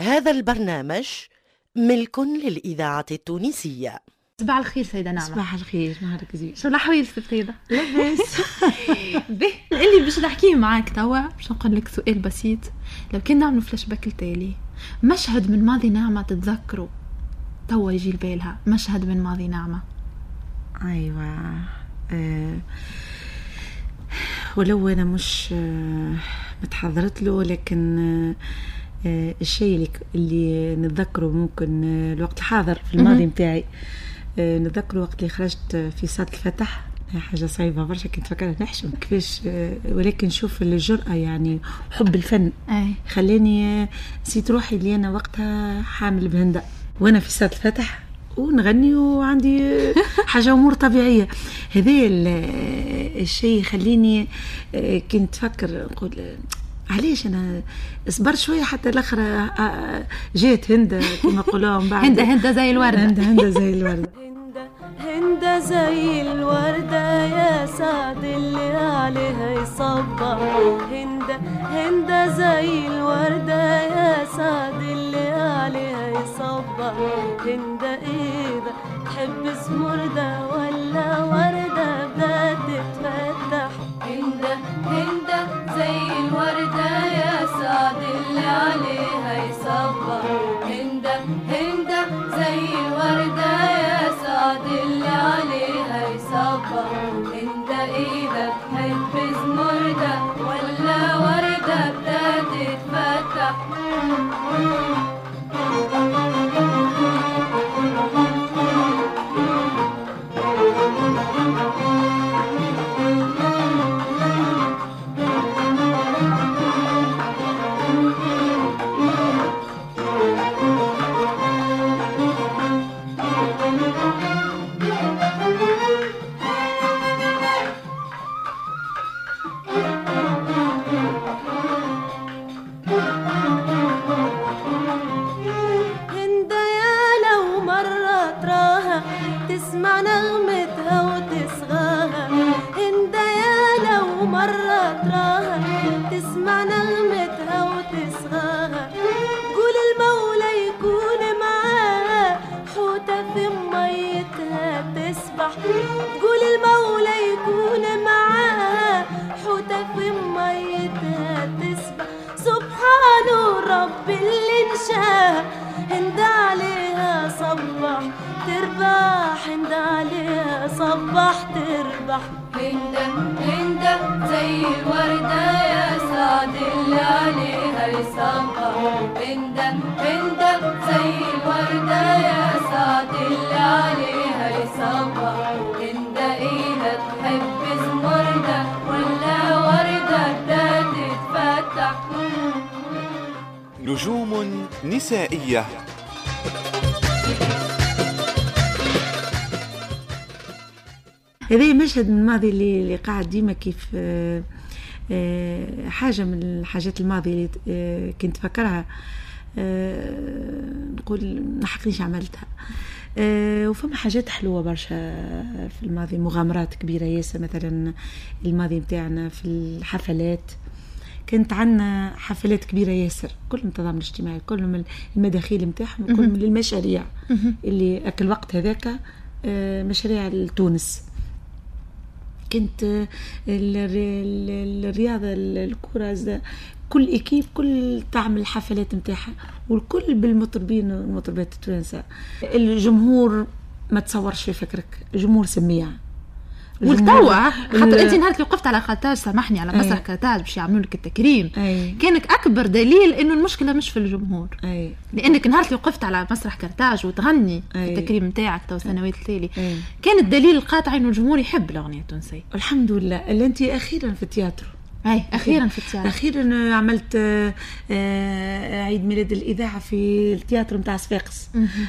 هذا البرنامج ملك للإذاعة التونسية. صباح الخير سيدة نعمة. صباح الخير نهارك زين شنو الأحوال سيدة؟ لاباس. باهي اللي باش نحكيه معاك توا باش نقول لك سؤال بسيط. لو كان نعمل flash back التالي مشهد من ماضي نعمة تتذكره توا يجي لبالها مشهد من ماضي نعمة. أيوه. آه ولو أنا مش آه متحضرت له لكن آه الشيء اللي, اللي نتذكره ممكن آه الوقت الحاضر في الماضي متاعي آه نتذكره وقت اللي خرجت في صاد الفتح. حاجة صعيبة برشا كنت فكرت نحشم كيفاش آه، ولكن شوف الجرأة يعني حب الفن. أي. خلاني آه، نسيت روحي اللي أنا وقتها حامل بهندأ. وأنا في صاد الفتح ونغني وعندي آه، حاجة امور طبيعية. هذا ال- آه، الشيء يخليني آه، كنت تفكر نقول آه، علاش أنا صبرت شوية حتى الآخر آه، آه، جات هند كما نقولوها من بعد. هندا هندا زي الوردة. هند هند زي الوردة. هندة هندة زي الوردة يا سعد اللي عليها يصبر. هندة هندة زي الوردة يا سعد اللي عليها يصبر. هندة إذا تحب زمردة اللي عليها هندة زي الوردة يا سعد اللي عليها إيدك تحب زمردة ولا وردة بدها تتفتح نجوم نسائية. هذا مشهد من الماضي اللي, اللي قاعد ديما كيف آه، آه، حاجة من الحاجات الماضية اللي آه، كنت فكرها نقول ما حقنيش عملتها. آه، وفما حاجات حلوة برشا في الماضي مغامرات كبيرة. ياسر مثلا الماضي متاعنا في الحفلات. كانت عندنا حفلات كبيرة ياسر. كلهم التضامن الاجتماعي كلهم المداخيل متاعهم كلهم المشاريع. اللي أكل وقت هذاك آه، مشاريع لتونس كنت آه، ال- ال- الرياضة ال- الكرة كل équipe كل تعمل الحفلات نتاعها والكل بالمطربين والمطربات التوانسة الجمهور ما تصورش في فكرك الجمهور سميع. والتوا خاطر أنت نهار اللي وقفت على كارتاج سامحني على أي. مسرح كارتاج باش يعملوا لك التكريم. أي. كانك أكبر دليل إنه المشكلة مش في الجمهور. أي. لأنك نهار اللي وقفت على مسرح كارتاج وتغني أي. التكريم نتاعك تو سنوات التالي أي. كان الدليل القاطع إنه الجمهور يحب الأغنية التونسية. الحمد لله. اللي أنت أخيرا في التياترو أي أخيرا في التياترو أخيرا عملت آه، آه، عيد ميلاد الإذاعة في التياترو نتاع صفاقس.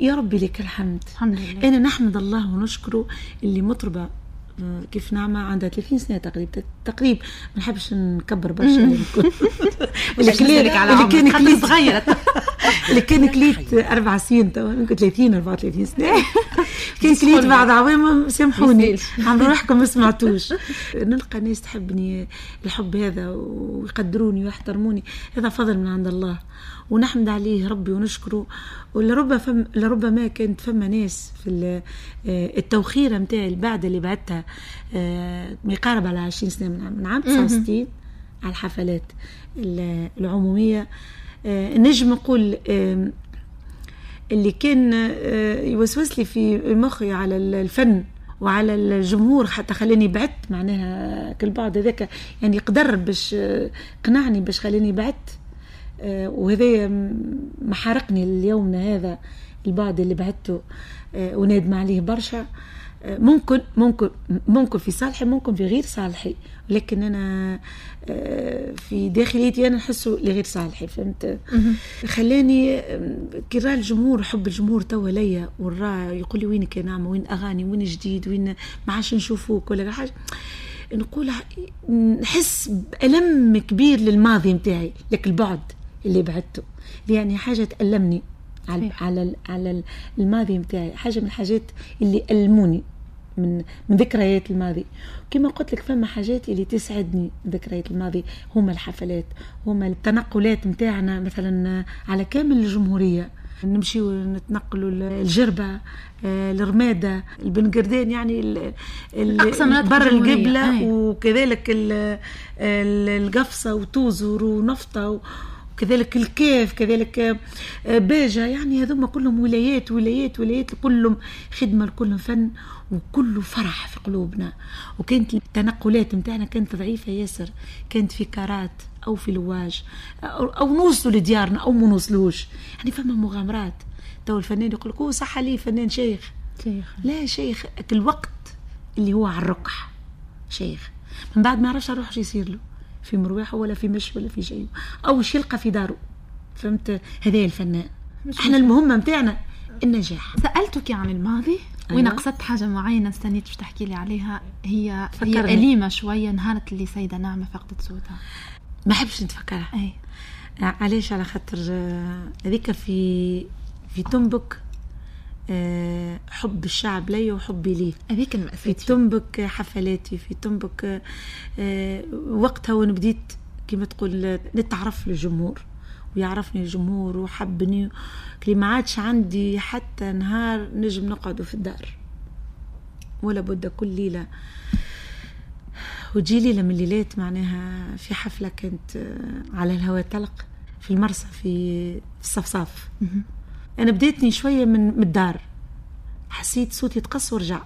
يا ربي لك الحمد. الحمد لله. أنا نحمد الله ونشكره اللي مطربة كيف نعمة عندها 30 سنة تقريبا تقريب ما نحبش نكبر برشا اللي كان- اللي كان على اللي كان قليت صغيرة. اللي كان قليت أربع سنين تو يمكن 30 34 سنة. كان كليت بعض عوام سامحوني. يستاهل. عم روحكم ما سمعتوش. نلقى ناس تحبني الحب هذا ويقدروني ويحترموني. هذا فضل من عند الله. ونحمد عليه ربي ونشكره. ولربما فم لربما كانت فما ناس في آه، التوخيرة نتاعي البعد اللي بعدتها آه، ما يقارب على 20 سنة من عام- من عام 69 على الحفلات ال- العمومية. آه، نجم نقول اللي كان يوسوس لي في مخي على الفن وعلى الجمهور حتى خلاني بعدت معناها كل بعد هذاك يعني قدر باش قنعني باش خلاني بعدت آه، وهذا محارقني ليومنا هذا البعد اللي بعدته آه، ونادم عليه برشا. آه، ممكن ممكن ممكن في صالحي ممكن في غير صالحي. ولكن أنا آه، في داخليتي أنا نحسه لغير صالحي فهمت؟ خلاني آه، كي راه الجمهور حب الجمهور توا ليا وراه يقول لي وينك يا نعمه وين أغاني وين جديد وين ما عادش نشوفوك ولا حاجة. نقول نحس بألم كبير للماضي متاعي لك البعد. اللي بعدته. يعني حاجة تألمني على. على على ال- الماضي متاعي. حاجة من الحاجات اللي ألموني من من ذكريات الماضي. كما قلت لك فما حاجات اللي تسعدني ذكريات الماضي. هما الحفلات هما التنقلات متاعنا مثلا على كامل الجمهورية. نمشيو نتنقلوا الجربة آه، الرمادة البنقردان يعني ال- ال- أقصى مناطق بر أي. وكذلك ال- ال- القفصة وتوزر ونفطة وكذلك الكيف كذلك آه، باجة. يعني هذوما كلهم ولايات ولايات ولايات كلهم خدمة كلهم فن وكله فرح في قلوبنا. وكانت التنقلات متاعنا كانت ضعيفة ياسر. كانت في كارات أو في لواج أو, نوصلوا لديارنا أو ما نوصلوش. يعني فما مغامرات. تو الفنان يقول لك هو صح عليه فنان شيخ. شيخ. لا شيخ الوقت اللي هو على الرقح شيخ. من بعد ما يعرفش روح شو يصير له. في مروحة ولا في مشي ولا في شيء أو شي يلقى في داره فهمت؟ هذا الفنان. إحنا المهمة متاعنا النجاح. سألتك عن الماضي أيوة. وين قصدت حاجة معينة استنيت باش تحكي لي عليها؟ هي فكرني. هي أليمة شوية نهار اللي سيدة نعمة فقدت صوتها. ما حبش نتفكرها. أي. علاش؟ على خاطر هذيك في في تنبك. حب الشعب لي وحبي ليه. هذيك في تنبك حفلاتي في تنبك آه، وقتها وأنا بديت كما تقول نتعرف للجمهور ويعرفني الجمهور وحبني. كلي ما عادش عندي حتى نهار نجم نقعد في الدار. ولا بد كل ليلة. وتجي ليلة من الليلات معناها في حفلة كانت آه، على الهواء طلق في المرسى في في الصفصاف. أنا بديتني شوية من من الدار. حسيت صوتي تقص ورجع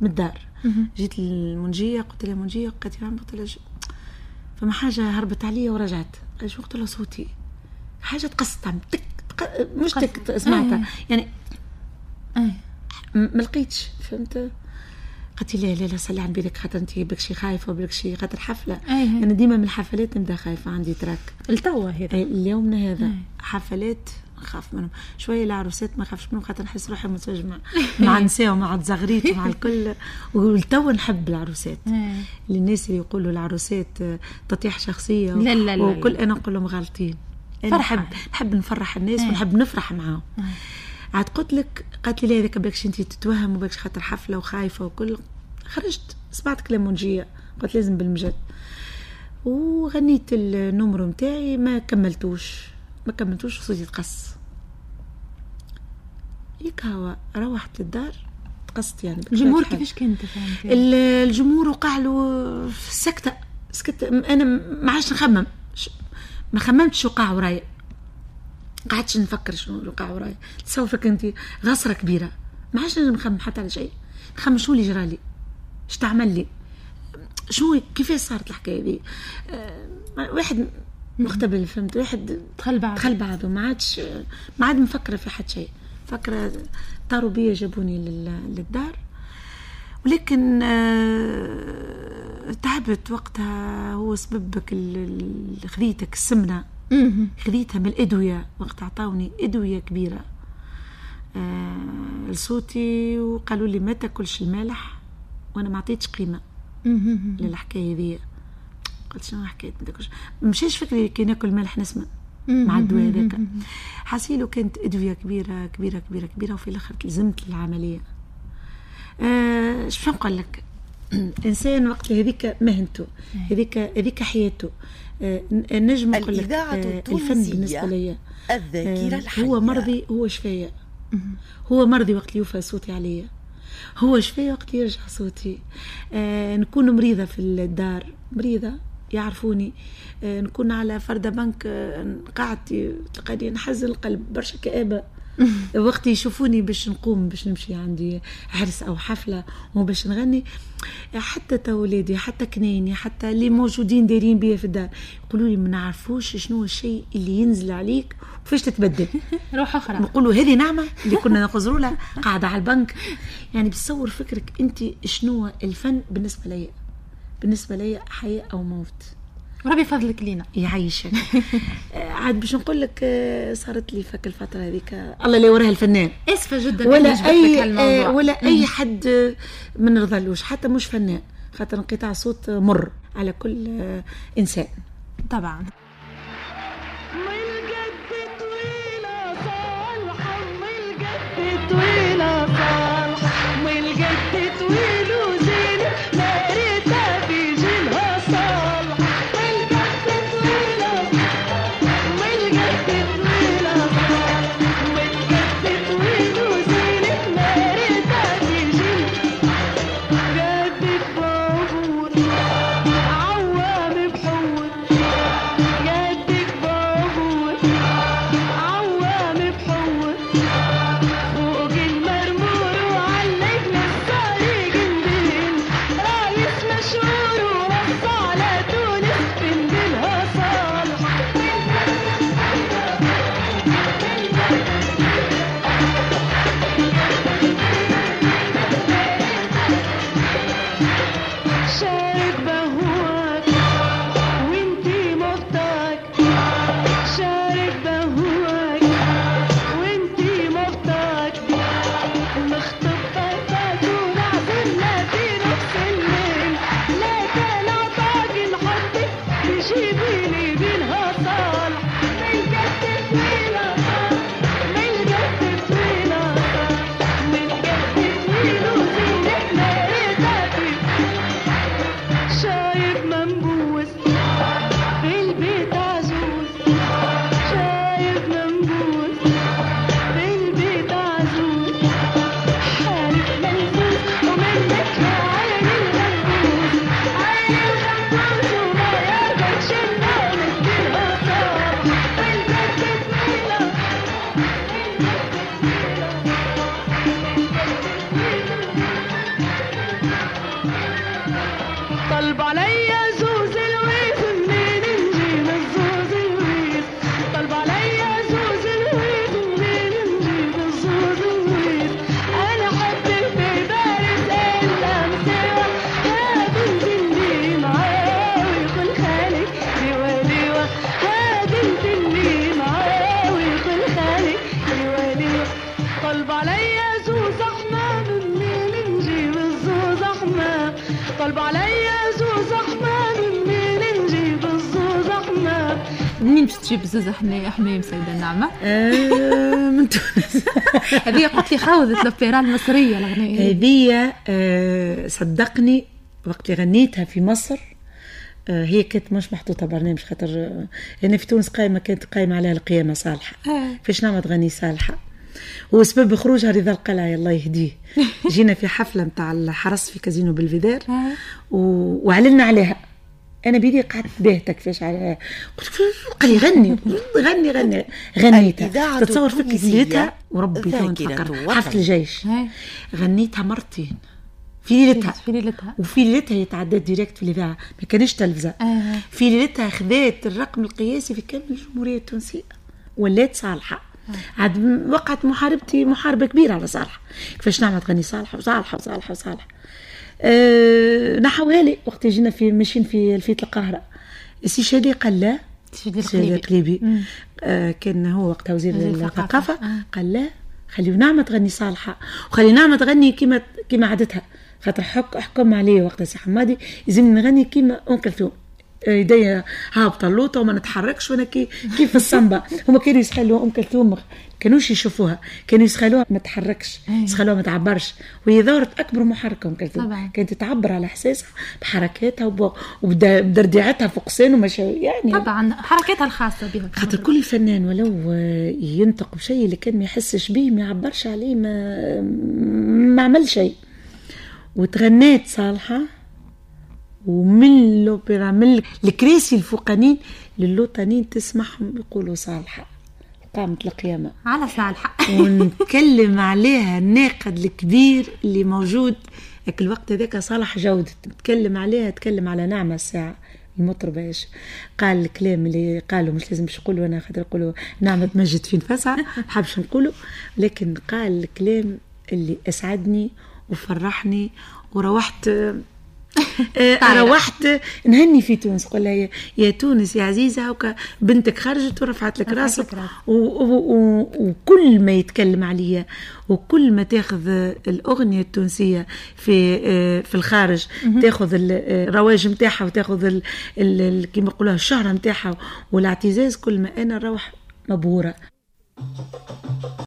من الدار. جيت للمنجية قلت لها منجية قالت لي قلت لها فما حاجة هربت عليا ورجعت. شو قلت لها صوتي. حاجة تقصت تك تق... مش تك سمعتها أي. يعني م- ما لقيتش فهمت؟ قالت لي لا لا صلي على بالك خاطر أنت بك شي خايفة وبك شي خاطر حفلة. أي. أنا ديما من الحفلات نبدأ خايفة عندي تراك. التوا هذا. أي اليومنا هذا. حفلات نخاف منهم. شوية العروسات ما نخافش منهم خاطر نحس روحي متزوج مع مع نساء ومع الزغريت ومع الكل. والتو نحب العروسات. أي. للناس اللي يقولوا العروسات آه، تطيح شخصية لا لا لا وكل. أنا نقول لهم غالطين. أنا. نحب نحب نفرح الناس أي. ونحب نفرح معاهم. عاد قلت لك قالت لي لا هذاك باكش انت تتوهم وباكش خاطر حفلة وخايفة وكل. خرجت سمعت كلام منجيه قلت لازم بالمجد. وغنيت النمر متاعي ما كملتوش. ما كملتوش صوتي تقص هيك هوا روحت للدار تقصت يعني الجمهور. كيفاش كان الجمهور وقع له سكتة سكت أنا ما عادش نخمم. ما خممتش وقع ورايا. قعدتش نفكر شنو وقع ورايا. تصورك أنت غصرة كبيرة. ما عادش نجم نخمم حتى على شيء. نخمم شو اللي جرالي؟ اش تعمل لي؟ شو كيفاش صارت الحكاية دي آه، واحد مختبل فهمت واحد دخل بعض دخل بعضه. ما عادش ما عاد مفكرة في حد شيء. فكرة طاروا بيا جابوني لل- للدار. ولكن آه، تعبت وقتها. هو سببك خذيتك السمنة. خذيتها من الأدوية. وقت عطاوني أدوية كبيرة. آه، لصوتي. وقالوا لي ما تاكلش المالح وأنا ما عطيتش قيمة. للحكاية ذي. قلت شنو تاكلش مشيش فكري كي ناكل ملح نسمع. مع الدواء هذاك حسيلو كانت أدوية كبيرة كبيرة كبيرة كبيرة وفي الآخر لزمت العملية. آه، شو نقول لك؟ إنسان وقت هذيك مهنته هذيك هذيك حياته. آه، نجم نقول لك آه، الفن بالنسبة لي الذاكرة آه، الحية. هو مرضي هو شفاية. هو مرضي وقت يوفى صوتي عليا. هو شفاية وقت يرجع صوتي. آه نكون مريضة في الدار. مريضة. يعرفوني. آه نكون على فردة بنك آه قاعدتي تلقاني نحزن القلب برشا كآبة. وقت يشوفوني باش نقوم باش نمشي عندي عرس أو حفلة وباش نغني. حتى تا ولادي حتى كنيني حتى اللي موجودين دايرين بيا في الدار يقولوا لي ما نعرفوش شنو الشيء اللي ينزل عليك وكيفاش تتبدل. روح أخرى. نقولوا هذه نعمة اللي كنا نخزروا لها قاعدة على البنك. يعني بتصور فكرك أنت شنو الفن بالنسبة لي بالنسبة لي حياه أو موت. وربي يفضلك لينا. يعيشك. آه، عاد باش نقول لك آه، صارت لي فك الفترة هذيك. الله لا يوريها الفنان. إسفة جدا ولا لك أي. آه، ولا أي حد ما نرضلوش حتى مش فنان خاطر انقطاع صوت مر على كل إنسان. طبعا. تجيب زوز حمام حمام سيدة نعمة آه، من تونس. هذه قلت لي خوذة الأوبرا المصرية الأغنية. هذه آه، صدقني وقت اللي غنيتها في مصر آه، هي كانت مش محطوطة برنامج خاطر آه، هنا في تونس قائمة كانت قائمة عليها القيامة صالحة. فاش نعمة تغني صالحة؟ وسبب خروجها رضا القلعي الله يهديه. جينا في حفلة متاع الحرس في كازينو بالفيدار. وعلنا عليها. أنا بيدي قعدت باهته كيفاش على قلت قال لي غني غني غني. غنيتها. تتصور ليلتها وربي. حفل الجيش. آه. غنيتها مرتين. في ليلتها. في ليلتها. وفي ليلتها يتعدى ديريكت في الإذاعة. ما كانش تلفزة. آه. في ليلتها خذات الرقم القياسي في كامل الجمهورية التونسية. ولات صالحة. عاد م- وقعت محاربتي محاربة كبيرة على صالحة. كيفاش نعمل تغني صالحة وصالحة وصالحة وصالحة؟ أه نحوها لي وقت جينا في ماشيين في الفيت القاهرة. السي شادي قال لا. القليبي. قليبي آه كان هو وقتها وزير الثقافة. الثقافة. آه. قال لا خليو نعمة تغني صالحة. وخلي نعمة تغني كيما كيما عادتها. خاطر حك حكم عليه وقتها سي حمادي يلزمني نغني كيما ام كلثوم يدي هابطة اللوطة وما نتحركش وأنا كي كيف الصنبه هما كانوا يسخلوها أم كلثوم ما كانوش يشوفوها. كانوا يسخلوها ما تحركش. يسخلوها ما تعبرش. وهي ظهرت أكبر محركة أم كلثوم. كانت تعبر على إحساسها بحركاتها وب- وبدرديعتها فوق سين ومش يعني طبعا حركاتها الخاصة بها. خاطر كل فنان ولو ينطق بشيء اللي كان ما يحسش بيه ما يعبرش عليه ما ما عمل شيء. وتغنيت صالحة ومن الأوبرا من الكراسي الفوقانين للوطنين تسمعهم يقولوا صالحة. قامت القيامة. على صالحة. ونتكلم عليها الناقد الكبير اللي موجود. الوقت هذاك صالح جودة. نتكلم عليها تكلم على نعمة الساعة المطربة إيش قال الكلام اللي قالوا مش لازم مش نقولوا أنا خاطر يقولوا نعمة تمجد في نفسها حابش نقوله لكن قال الكلام اللي أسعدني وفرحني وروحت روحت نهني في تونس قول لها يا- يا تونس يا عزيزة هكا بنتك خرجت ورفعت لك راسك. وكل ما يتكلم عليا وكل ما تاخذ الأغنية التونسية في آه، في الخارج تاخذ آه، الرواج نتاعها وتاخذ كيما يقولوها الشهرة نتاعها والاعتزاز كل ما أنا نروح مبهورة.